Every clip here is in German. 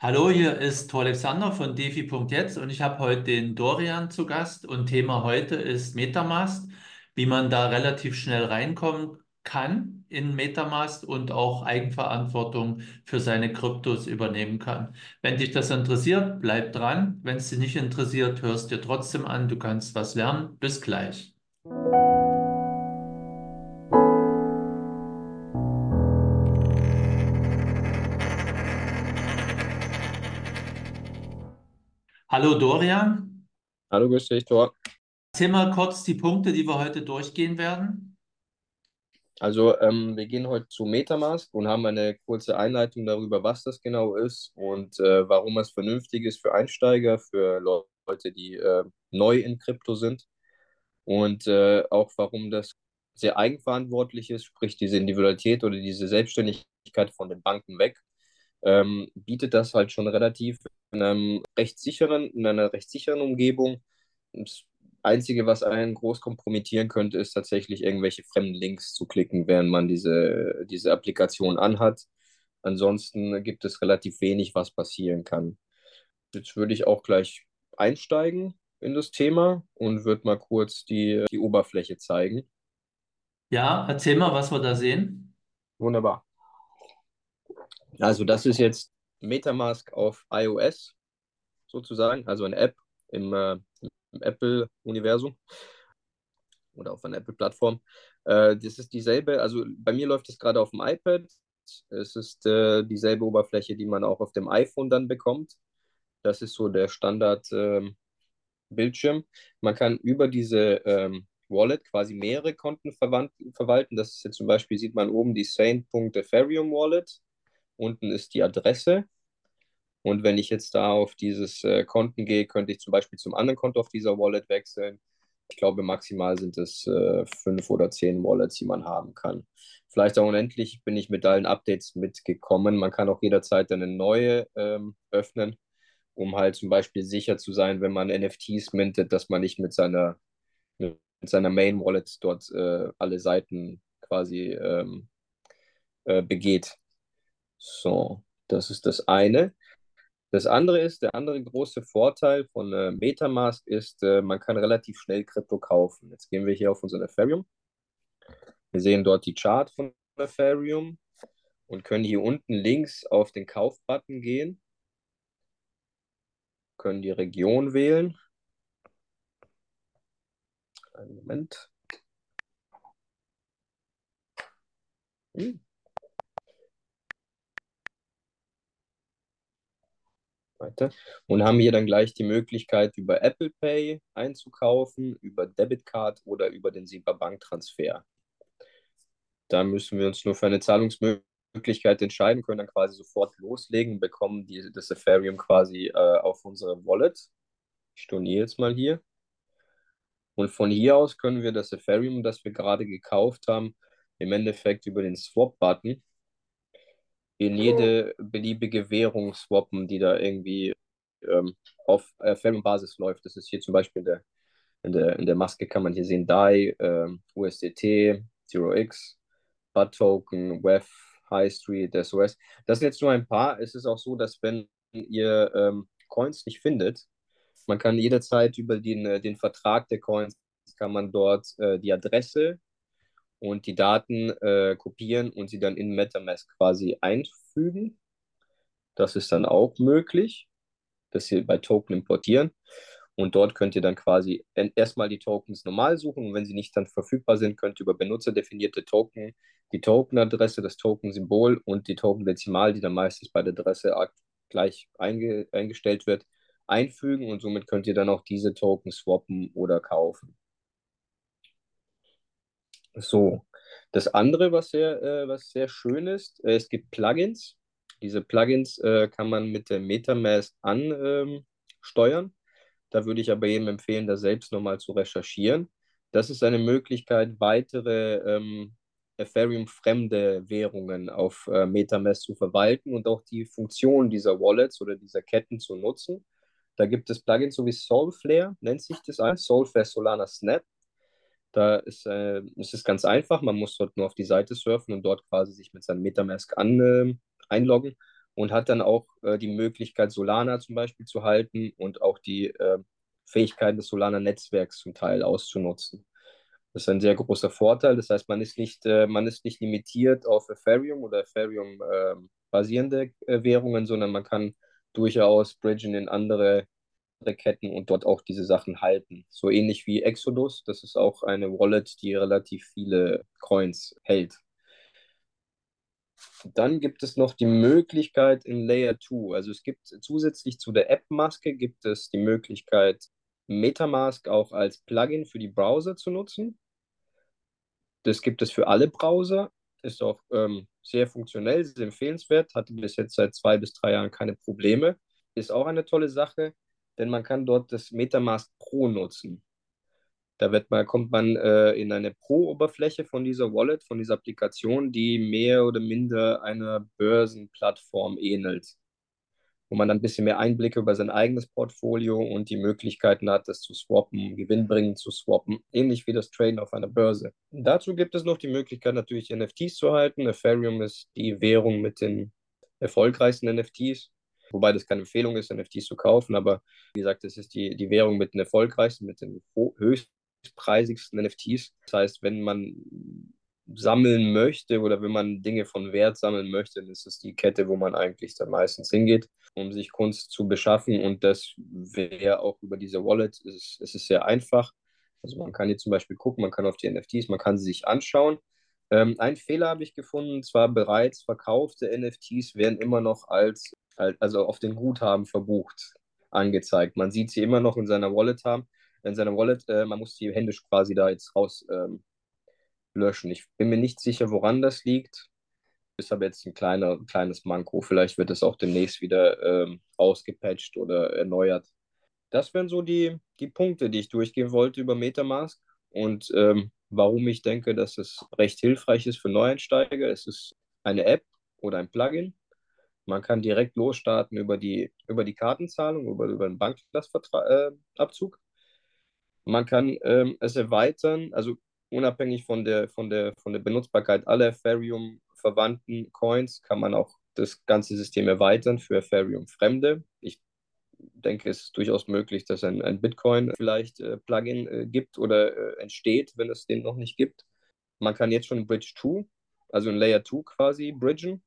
Hallo, hier ist Tor Alexander von defi.jetzt und ich habe heute den Dorian zu Gast und Thema heute ist MetaMask, wie man da relativ schnell reinkommen kann in MetaMask und auch Eigenverantwortung für seine Kryptos übernehmen kann. Wenn dich das interessiert, bleib dran. Wenn es dich nicht interessiert, hörst dir trotzdem an. Du kannst was lernen. Bis gleich. Hallo Dorian, Hallo, grüß dich, Tor. erzähl mal kurz die Punkte, die wir heute durchgehen werden. Also, ähm, wir gehen heute zu MetaMask und haben eine kurze Einleitung darüber, was das genau ist und äh, warum es vernünftig ist für Einsteiger, für Leute, die äh, neu in Krypto sind und äh, auch warum das sehr eigenverantwortlich ist, sprich diese Individualität oder diese Selbstständigkeit von den Banken weg, ähm, bietet das halt schon relativ in einem recht sicheren, in einer recht sicheren Umgebung. Das Einzige, was einen groß kompromittieren könnte, ist tatsächlich irgendwelche fremden Links zu klicken, während man diese, diese Applikation anhat. Ansonsten gibt es relativ wenig, was passieren kann. Jetzt würde ich auch gleich einsteigen in das Thema und würde mal kurz die, die Oberfläche zeigen. Ja, erzähl mal, was wir da sehen. Wunderbar. Also das ist jetzt MetaMask auf iOS sozusagen, also eine App im, äh, im Apple-Universum oder auf einer Apple-Plattform. Äh, das ist dieselbe, also bei mir läuft es gerade auf dem iPad. Es ist äh, dieselbe Oberfläche, die man auch auf dem iPhone dann bekommt. Das ist so der Standard-Bildschirm. Ähm, man kann über diese ähm, Wallet quasi mehrere Konten verwalten. Das ist jetzt zum Beispiel, sieht man oben die Saint.Ethereum Wallet. Unten ist die Adresse. Und wenn ich jetzt da auf dieses äh, Konten gehe, könnte ich zum Beispiel zum anderen Konto auf dieser Wallet wechseln. Ich glaube, maximal sind es äh, fünf oder zehn Wallets, die man haben kann. Vielleicht auch unendlich bin ich mit allen Updates mitgekommen. Man kann auch jederzeit eine neue ähm, öffnen, um halt zum Beispiel sicher zu sein, wenn man NFTs mintet, dass man nicht mit seiner, mit seiner Main Wallet dort äh, alle Seiten quasi ähm, äh, begeht. So, das ist das eine. Das andere ist, der andere große Vorteil von äh, Metamask ist, äh, man kann relativ schnell Krypto kaufen. Jetzt gehen wir hier auf unseren Ethereum. Wir sehen dort die Chart von Ethereum und können hier unten links auf den Kaufbutton gehen, können die Region wählen. Einen Moment. Hm. Weiter. Und haben hier dann gleich die Möglichkeit, über Apple Pay einzukaufen, über Debitcard oder über den SIPA Banktransfer. Da müssen wir uns nur für eine Zahlungsmöglichkeit entscheiden, können dann quasi sofort loslegen, bekommen die, das Ethereum quasi äh, auf unsere Wallet. Ich storniere jetzt mal hier. Und von hier aus können wir das Ethereum, das wir gerade gekauft haben, im Endeffekt über den Swap-Button in jede beliebige Währung swappen, die da irgendwie ähm, auf Ethereum-Basis läuft. Das ist hier zum Beispiel in der, in der, in der Maske kann man hier sehen DAI, ähm, USDT, 0x, BUD Token, WEF, High Street, SOS. Das sind jetzt nur ein paar. Es ist auch so, dass wenn ihr ähm, Coins nicht findet, man kann jederzeit über den, äh, den Vertrag der Coins, kann man dort äh, die Adresse und die Daten äh, kopieren und sie dann in MetaMask quasi einfügen. Das ist dann auch möglich, dass Sie bei Token importieren. Und dort könnt ihr dann quasi erstmal die Tokens normal suchen und wenn sie nicht dann verfügbar sind, könnt ihr über benutzerdefinierte Token die Tokenadresse, das Token-Symbol und die Token-Dezimal, die dann meistens bei der Adresse gleich einge eingestellt wird, einfügen und somit könnt ihr dann auch diese Token swappen oder kaufen. So, das andere, was sehr, äh, was sehr schön ist, äh, es gibt Plugins. Diese Plugins äh, kann man mit der Metamask ansteuern. Ähm, da würde ich aber jedem empfehlen, da selbst nochmal zu recherchieren. Das ist eine Möglichkeit, weitere ähm, Ethereum-fremde Währungen auf äh, Metamask zu verwalten und auch die Funktion dieser Wallets oder dieser Ketten zu nutzen. Da gibt es Plugins so wie Solflare, nennt sich das ein, Solflare Solana Snap. Da ist, äh, ist es ganz einfach. Man muss dort nur auf die Seite surfen und dort quasi sich mit seinem Metamask an, äh, einloggen. und hat dann auch äh, die Möglichkeit, Solana zum Beispiel zu halten und auch die äh, Fähigkeiten des Solana-Netzwerks zum Teil auszunutzen. Das ist ein sehr großer Vorteil. Das heißt, man ist nicht, äh, man ist nicht limitiert auf Ethereum oder Ethereum ähm, basierende äh, Währungen, sondern man kann durchaus bridgen in andere Ketten und dort auch diese Sachen halten. So ähnlich wie Exodus. Das ist auch eine Wallet, die relativ viele Coins hält. Dann gibt es noch die Möglichkeit in Layer 2. Also es gibt zusätzlich zu der App-Maske gibt es die Möglichkeit, Metamask auch als Plugin für die Browser zu nutzen. Das gibt es für alle Browser, ist auch ähm, sehr funktionell, ist empfehlenswert, hatte bis jetzt seit zwei bis drei Jahren keine Probleme. Ist auch eine tolle Sache, denn man kann dort das Metamask Pro nutzen. Da wird man, kommt man äh, in eine Pro-Oberfläche von dieser Wallet, von dieser Applikation, die mehr oder minder einer Börsenplattform ähnelt, wo man dann ein bisschen mehr Einblicke über sein eigenes Portfolio und die Möglichkeiten hat, das zu swappen, gewinnbringend zu swappen, ähnlich wie das Traden auf einer Börse. Dazu gibt es noch die Möglichkeit, natürlich NFTs zu halten. Ethereum ist die Währung mit den erfolgreichsten NFTs wobei das keine Empfehlung ist, NFTs zu kaufen, aber wie gesagt, es ist die, die Währung mit den erfolgreichsten, mit den höchst preisigsten NFTs. Das heißt, wenn man sammeln möchte oder wenn man Dinge von Wert sammeln möchte, dann ist es die Kette, wo man eigentlich dann meistens hingeht, um sich Kunst zu beschaffen. Und das wäre auch über diese Wallet, es ist, es ist sehr einfach. Also man kann hier zum Beispiel gucken, man kann auf die NFTs, man kann sie sich anschauen. Ähm, ein Fehler habe ich gefunden, zwar bereits verkaufte NFTs werden immer noch als, als, also auf den Guthaben verbucht angezeigt. Man sieht sie immer noch in seiner Wallet haben in seiner Wallet. Äh, man muss die händisch quasi da jetzt raus ähm, löschen. Ich bin mir nicht sicher, woran das liegt. Ist aber jetzt ein kleiner, kleines Manko. Vielleicht wird es auch demnächst wieder ähm, ausgepatcht oder erneuert. Das wären so die, die Punkte, die ich durchgehen wollte über Metamask und ähm, warum ich denke, dass es recht hilfreich ist für Neueinsteiger. Es ist eine App oder ein Plugin. Man kann direkt losstarten über die, über die Kartenzahlung, über, über den Banklastabzug. Äh, man kann ähm, es erweitern, also unabhängig von der, von der, von der Benutzbarkeit aller Ethereum-verwandten Coins kann man auch das ganze System erweitern für Ethereum-Fremde. Ich denke, es ist durchaus möglich, dass ein, ein Bitcoin vielleicht äh, Plugin äh, gibt oder äh, entsteht, wenn es den noch nicht gibt. Man kann jetzt schon Bridge 2, also ein Layer 2 quasi, bridgen.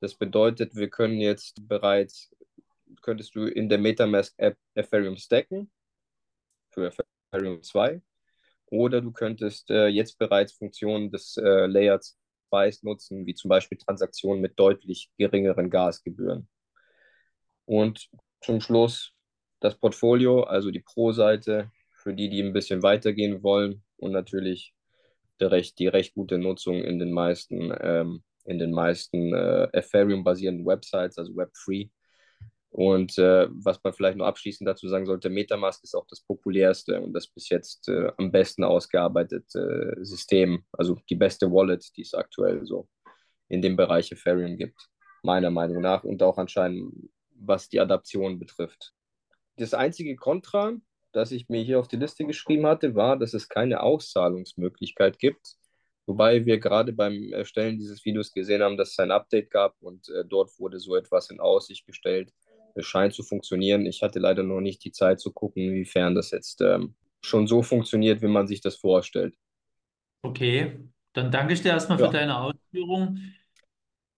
Das bedeutet, wir können jetzt bereits, könntest du in der Metamask-App Ethereum stacken für Ethereum 2. Oder du könntest äh, jetzt bereits Funktionen des äh, Layer 2 nutzen, wie zum Beispiel Transaktionen mit deutlich geringeren Gasgebühren. Und zum Schluss das Portfolio, also die Pro-Seite, für die, die ein bisschen weitergehen wollen und natürlich recht, die recht gute Nutzung in den meisten, ähm, in den meisten äh, Ethereum-basierenden Websites, also Web3. Und äh, was man vielleicht noch abschließend dazu sagen sollte, Metamask ist auch das populärste und das bis jetzt äh, am besten ausgearbeitete äh, System, also die beste Wallet, die es aktuell so in dem Bereich Ethereum gibt, meiner Meinung nach und auch anscheinend, was die Adaption betrifft. Das einzige Kontra, das ich mir hier auf die Liste geschrieben hatte, war, dass es keine Auszahlungsmöglichkeit gibt. Wobei wir gerade beim Erstellen dieses Videos gesehen haben, dass es ein Update gab und äh, dort wurde so etwas in Aussicht gestellt, es scheint zu funktionieren. Ich hatte leider noch nicht die Zeit zu gucken, inwiefern das jetzt ähm, schon so funktioniert, wie man sich das vorstellt. Okay, dann danke ich dir erstmal ja. für deine Ausführung.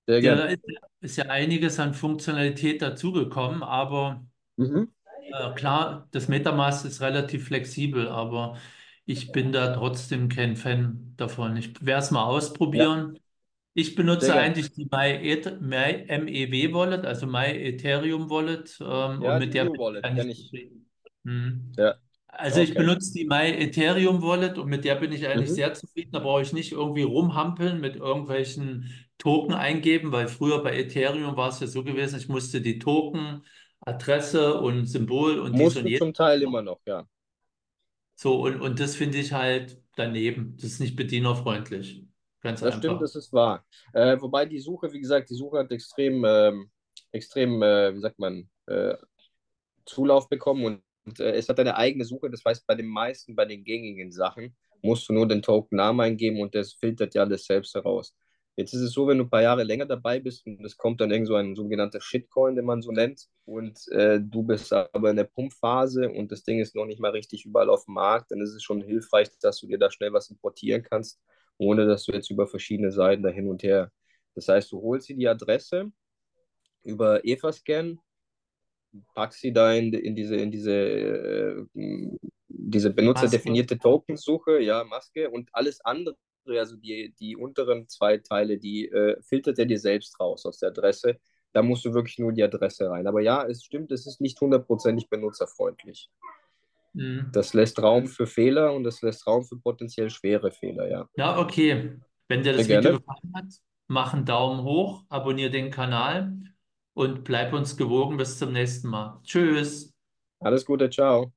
Sehr gerne. Da ist, ist, ja einiges an Funktionalität dazugekommen, aber mhm. äh, klar, das Metamask ist relativ flexibel, aber ich bin da trotzdem kein Fan davon. Ich werde es mal ausprobieren. Ja. Ich benutze eigentlich die My, My MEW Wallet, also My Ethereum Wallet. Ähm, ja, und mit der Wallet, ich eigentlich zufrieden. Hm. Ja. Also okay. ich benutze die My Ethereum Wallet und mit der bin ich eigentlich mhm. sehr zufrieden. Da brauche ich nicht irgendwie rumhampeln mit irgendwelchen Token eingeben, weil früher bei Ethereum war es ja so gewesen, ich musste die Token, Adresse und Symbol und Musst dies und zum Teil immer noch, ja. So, und, und das finde ich halt daneben. Das ist nicht bedienerfreundlich. Ganz das einfach. stimmt, das ist wahr. Äh, wobei die Suche, wie gesagt, die Suche hat extrem, ähm, extrem, äh, wie sagt man, äh, Zulauf bekommen und, und äh, es hat eine eigene Suche. Das heißt, bei den meisten, bei den gängigen Sachen musst du nur den Token-Namen eingeben und das filtert ja alles selbst heraus. Jetzt ist es so, wenn du ein paar Jahre länger dabei bist und es kommt dann irgend so ein sogenannter Shitcoin, den man so nennt, und äh, du bist aber in der Pumpphase und das Ding ist noch nicht mal richtig überall auf dem Markt, dann ist es schon hilfreich, dass du dir da schnell was importieren kannst, ohne dass du jetzt über verschiedene Seiten da hin und her. Das heißt, du holst dir die Adresse über Everscan, packst sie da in, in diese, in diese, äh, diese benutzerdefinierte Tokensuche, ja, Maske und alles andere, also die, die unteren zwei Teile, die äh, filtert er dir selbst raus aus der Adresse. Da musst du wirklich nur die Adresse rein. Aber ja, es stimmt, es ist nicht hundertprozentig benutzerfreundlich. Mhm. Das lässt Raum für Fehler und das lässt Raum für potenziell schwere Fehler, ja. Ja, okay. Wenn dir das Sehr Video gerne. gefallen hat, mach einen Daumen hoch, abonniere den Kanal und bleib uns gewogen. Bis zum nächsten Mal. Tschüss. Alles Gute, ciao.